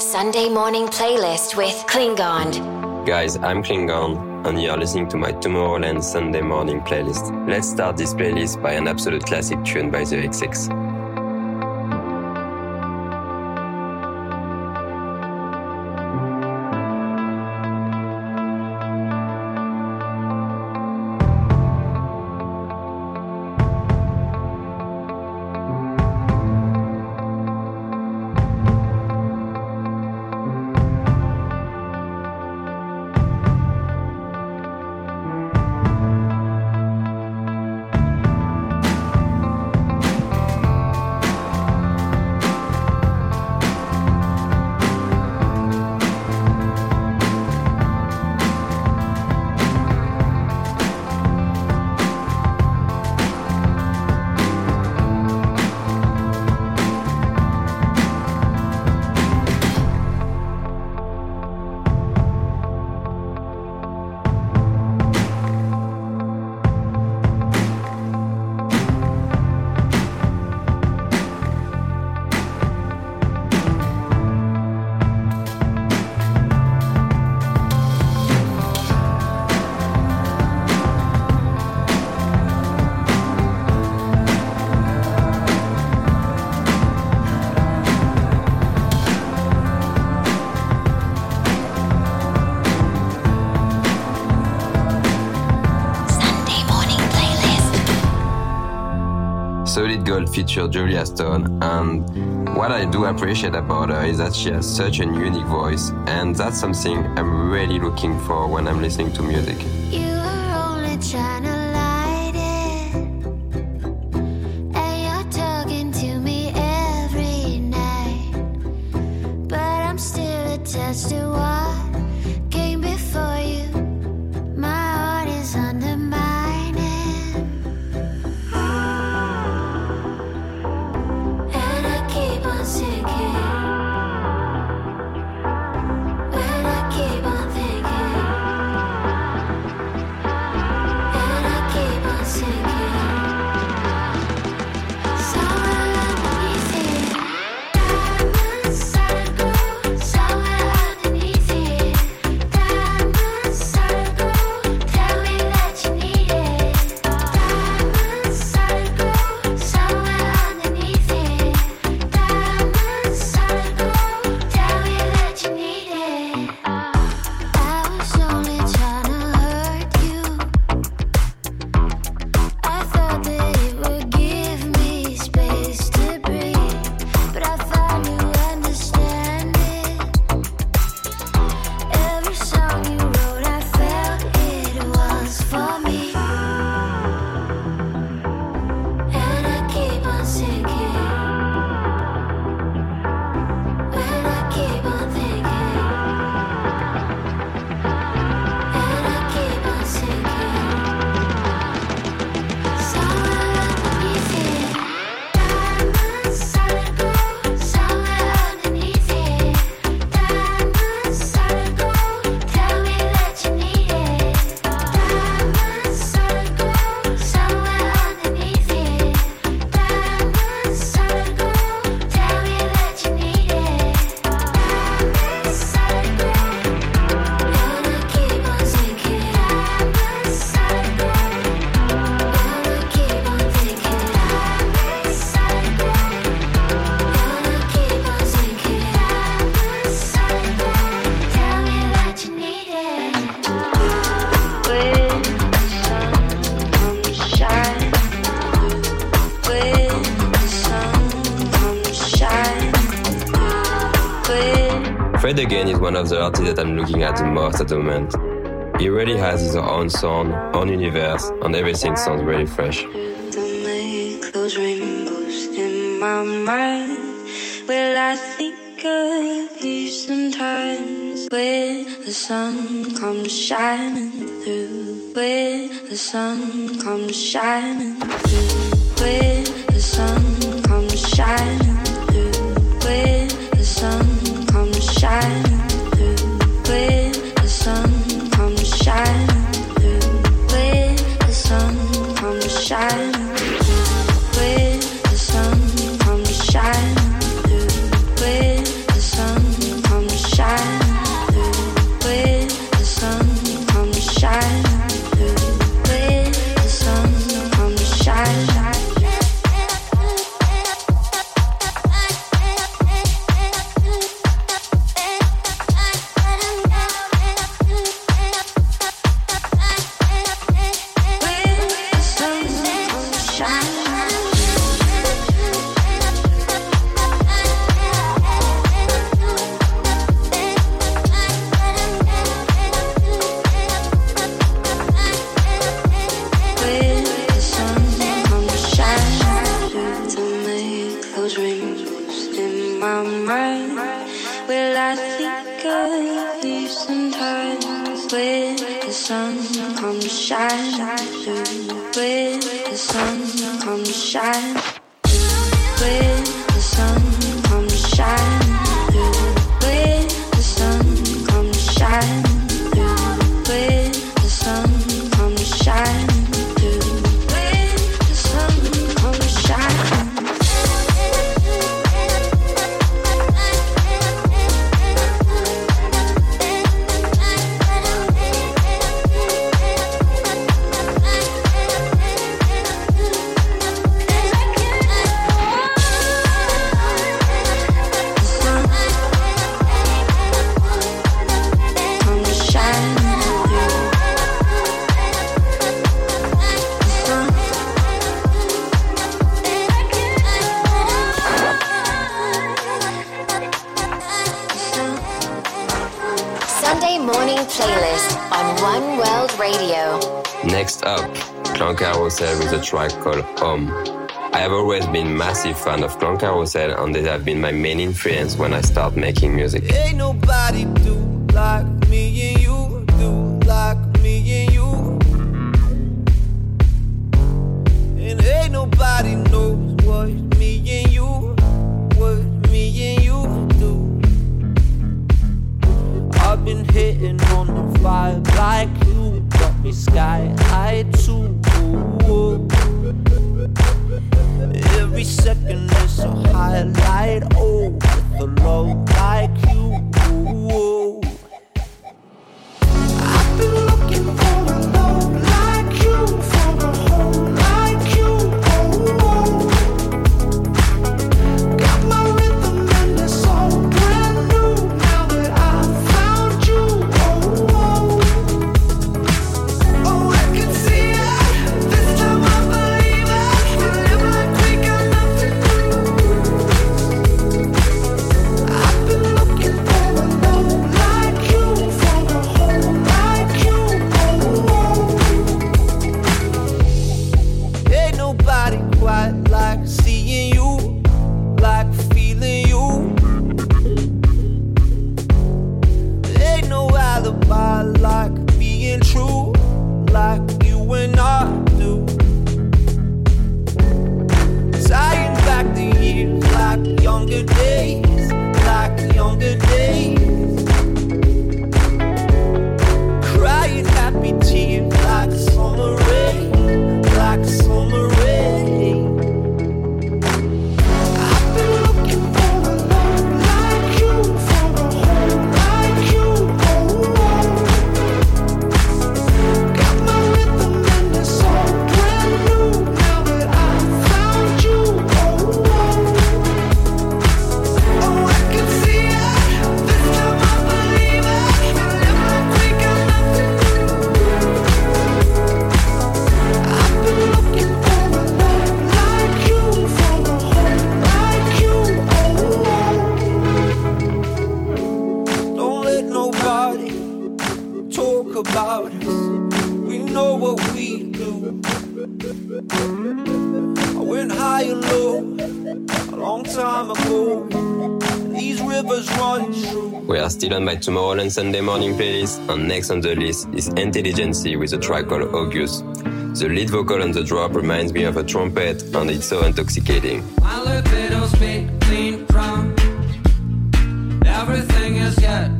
Sunday morning playlist with Klingande. Guys, I'm Klingande, and you're listening to my Tomorrowland Sunday morning playlist. Let's start this playlist by an absolute classic tune by the XX. Featured Julia Stone, and what I do appreciate about her is that she has such a unique voice, and that's something I'm really looking for when I'm listening to music. Fred again is one of the artists that I'm looking at the most at the moment. He really has his own sound, own universe, and everything sounds really fresh. to make those rainbows in my mind. Will I think of you sometimes when the sun comes shining through? When the sun comes shining through? When the sun comes shining through? When the sun Sunday morning playlist on One World Radio. Next up, Klangkarussell with a track called Home. I have always been massive fan of Klangkarussell and they have been my main influence when I start making music. Ain't nobody do like me and you do like me and you. And ain't nobody vibe like you, got me sky high too. Every second is a highlight, oh, with a love like you. About us. We know what we do. I went high and low a long time ago. These rivers run true. We are still on my Tomorrowland Sunday morning playlist, and next on the list is Intelligency with a track called August. The lead vocal on the drop reminds me of a trumpet, and it's so intoxicating. My libido's been clean from everything is yet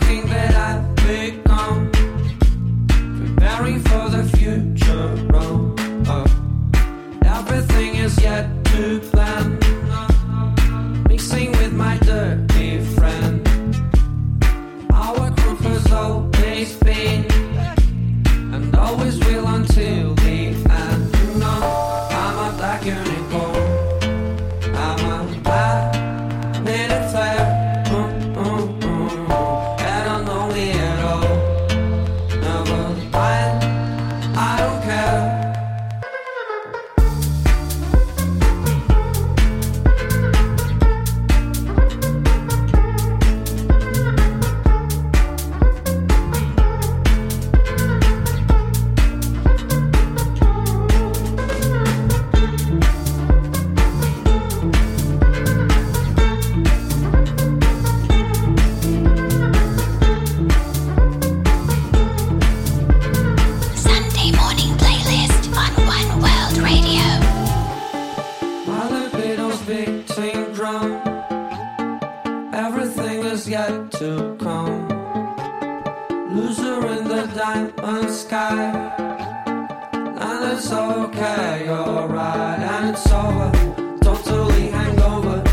always been a big con Dreaming for the future road Everything is yet to plan. Missing with my dirty friend. Our brotherhood stays same and always will until the end. Everything is yet to come. Loser in the diamond sky. And it's okay, you're right, and it's over. Totally hangover.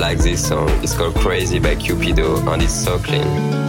like this song. It's called Crazy by Cupido and it's so clean.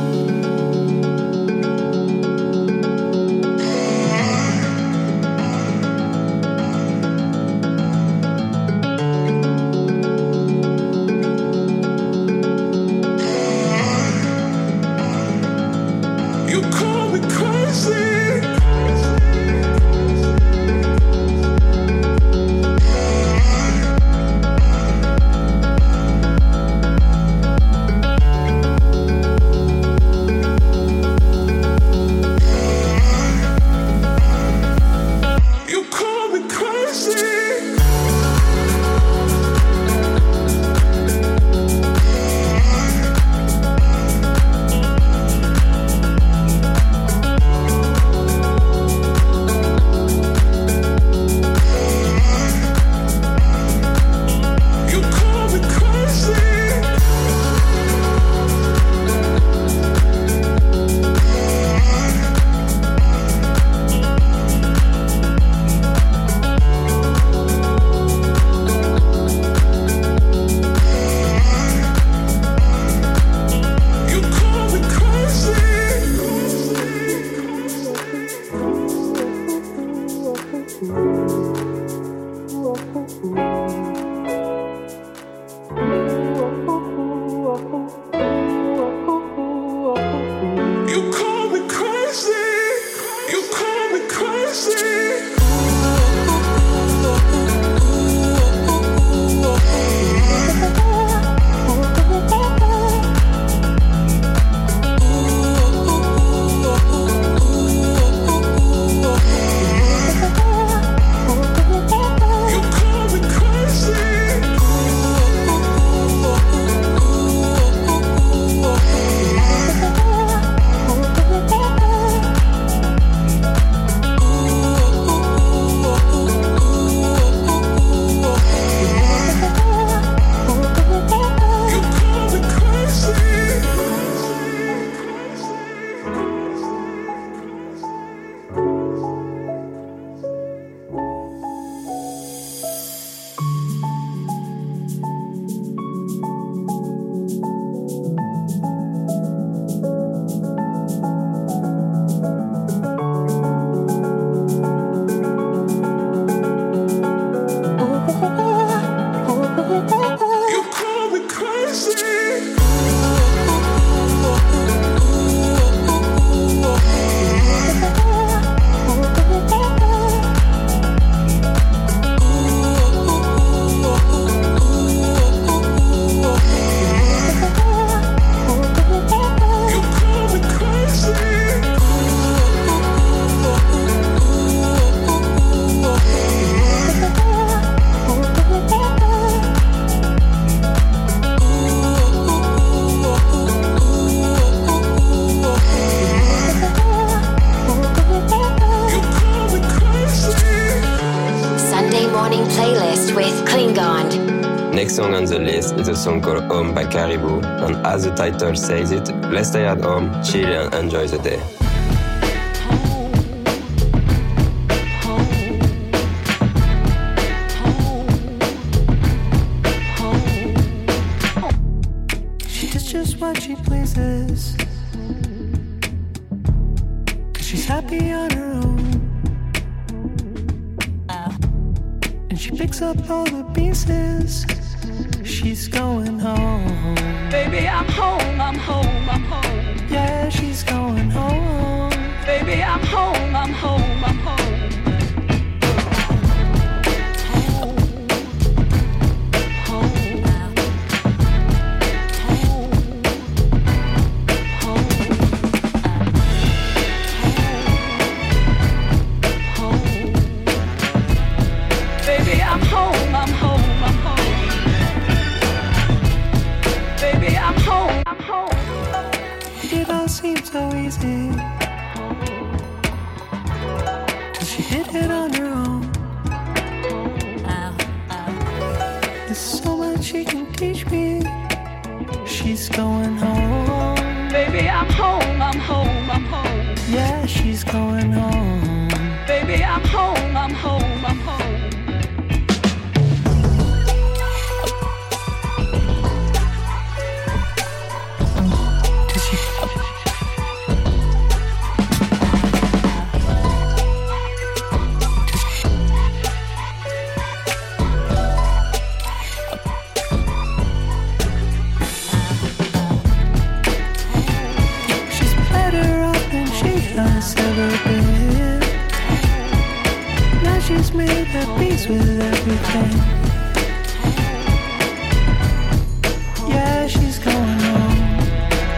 title says it, let's stay at home, chill and enjoy the day. She does just what she pleases. She's happy on her own. And she picks up all the pieces. She's going home. Baby, I'm home, I'm home, I'm home. Yeah, she's going home. Baby, I'm home, I'm home, I'm home. It all seemed so easy. Till she did it on her own. There's so much she can teach me. She's going home. Baby, I'm home, I'm home, I'm home. Yeah, she's going home. Baby, I'm home, I'm home. Ever been. Now she's made at peace with everything. Yeah, she's going home.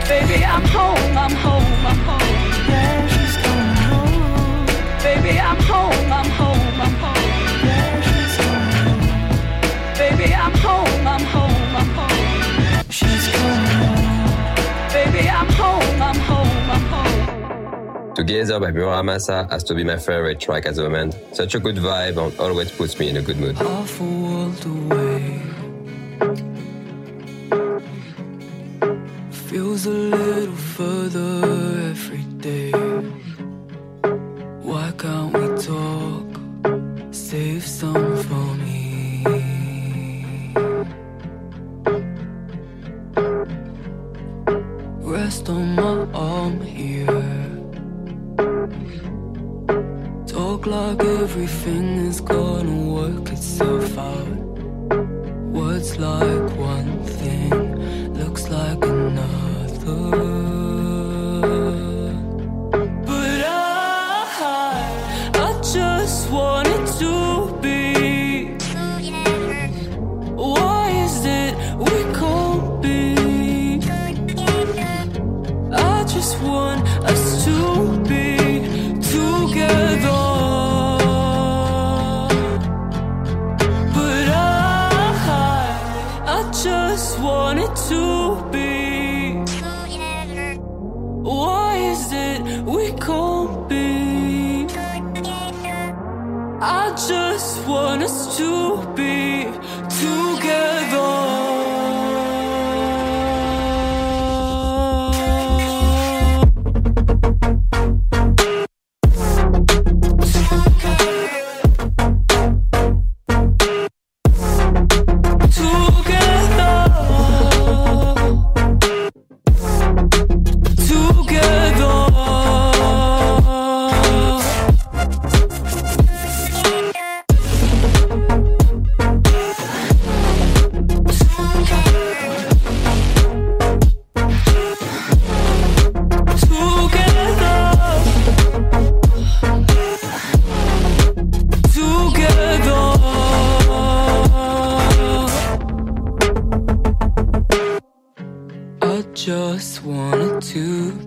Baby, I'm home, I'm home, I'm home. Yeah, she's going home. Baby, I'm home, Together by Muramasa has to be my favorite track at the moment. Such a good vibe and always puts me in a good mood. half a world away. Feels a little further everything is gonna work we can't be? I just want us to be together.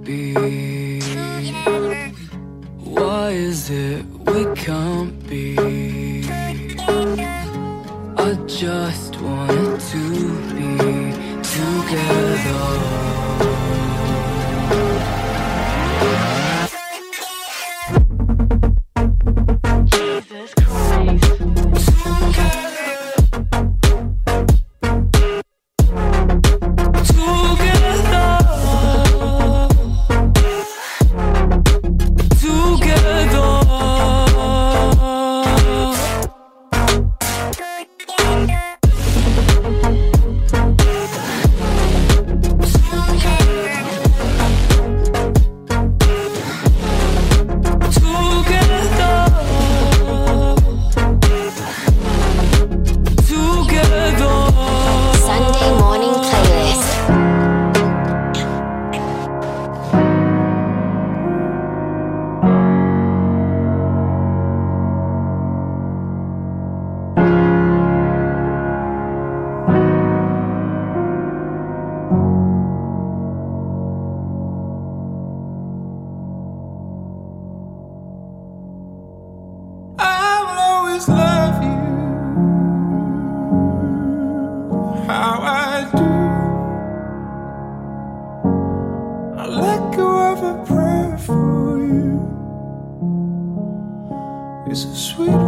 Be. It's a sweet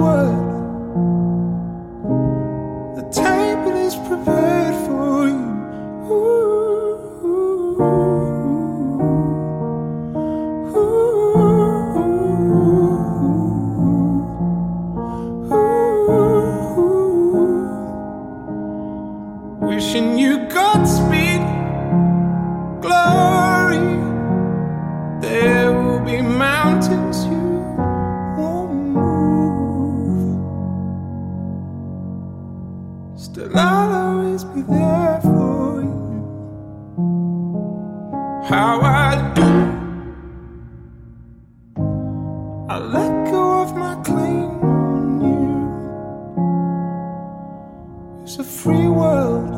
It's a free world.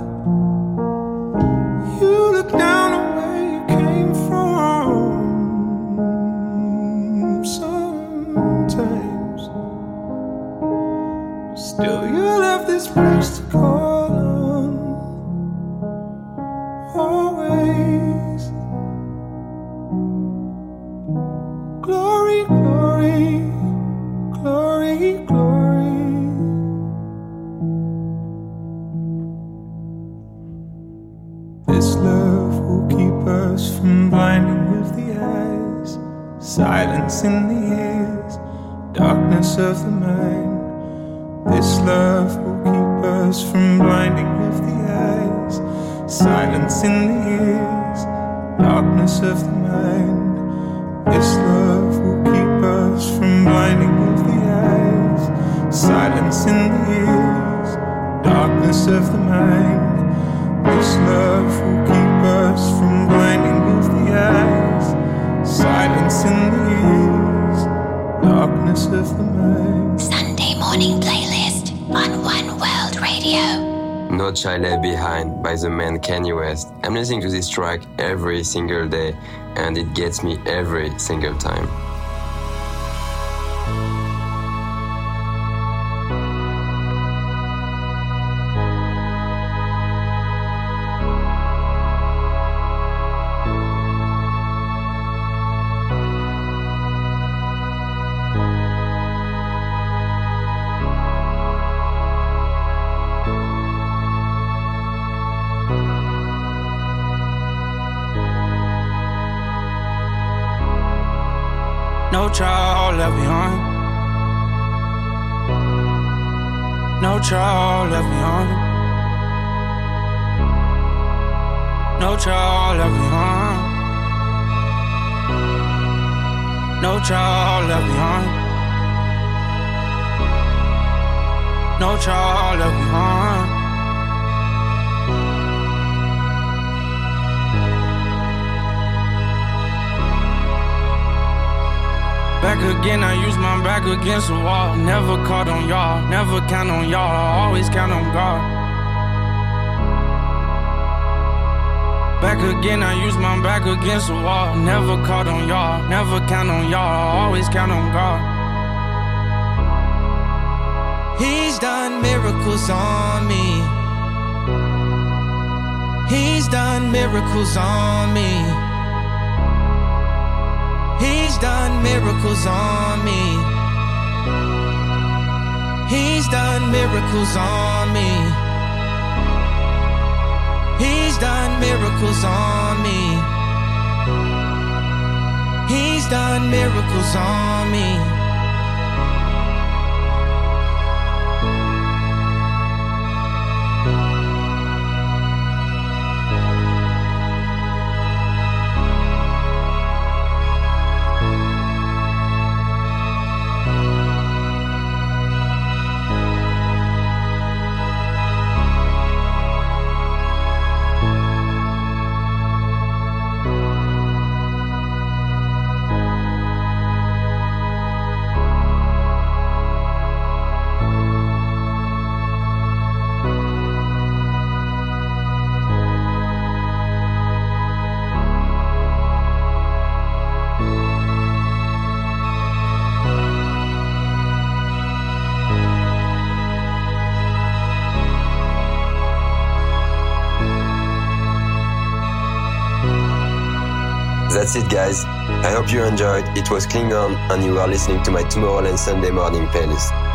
You look down on where you came from. Sometimes, still you'll have this place darkness of the mind. This love will keep us from blinding with the eyes, silence in the ears, darkness of the mind. This love will keep us from blinding with the eyes, silence in the ears, darkness of the mind. Sunday morning playlist on One World Radio. No Child Left Behind by the man Kanye West. I'm listening to this track every single day and it gets me every single time. Child left behind. No child left behind. No child left behind. No child left behind. No child left behind. Back again, I use my back against the wall. Never caught on y'all, never count on y'all, I always count on God. Back again, I use my back against the wall. Never caught on y'all, never count on y'all, I always count on God. He's done miracles on me. He's done miracles on me. Done miracles on me. He's done miracles on me. He's done miracles on me. He's done miracles on me. That's it, guys. I hope you enjoyed. It was Klingande, and you are listening to my Tomorrowland Sunday morning playlist.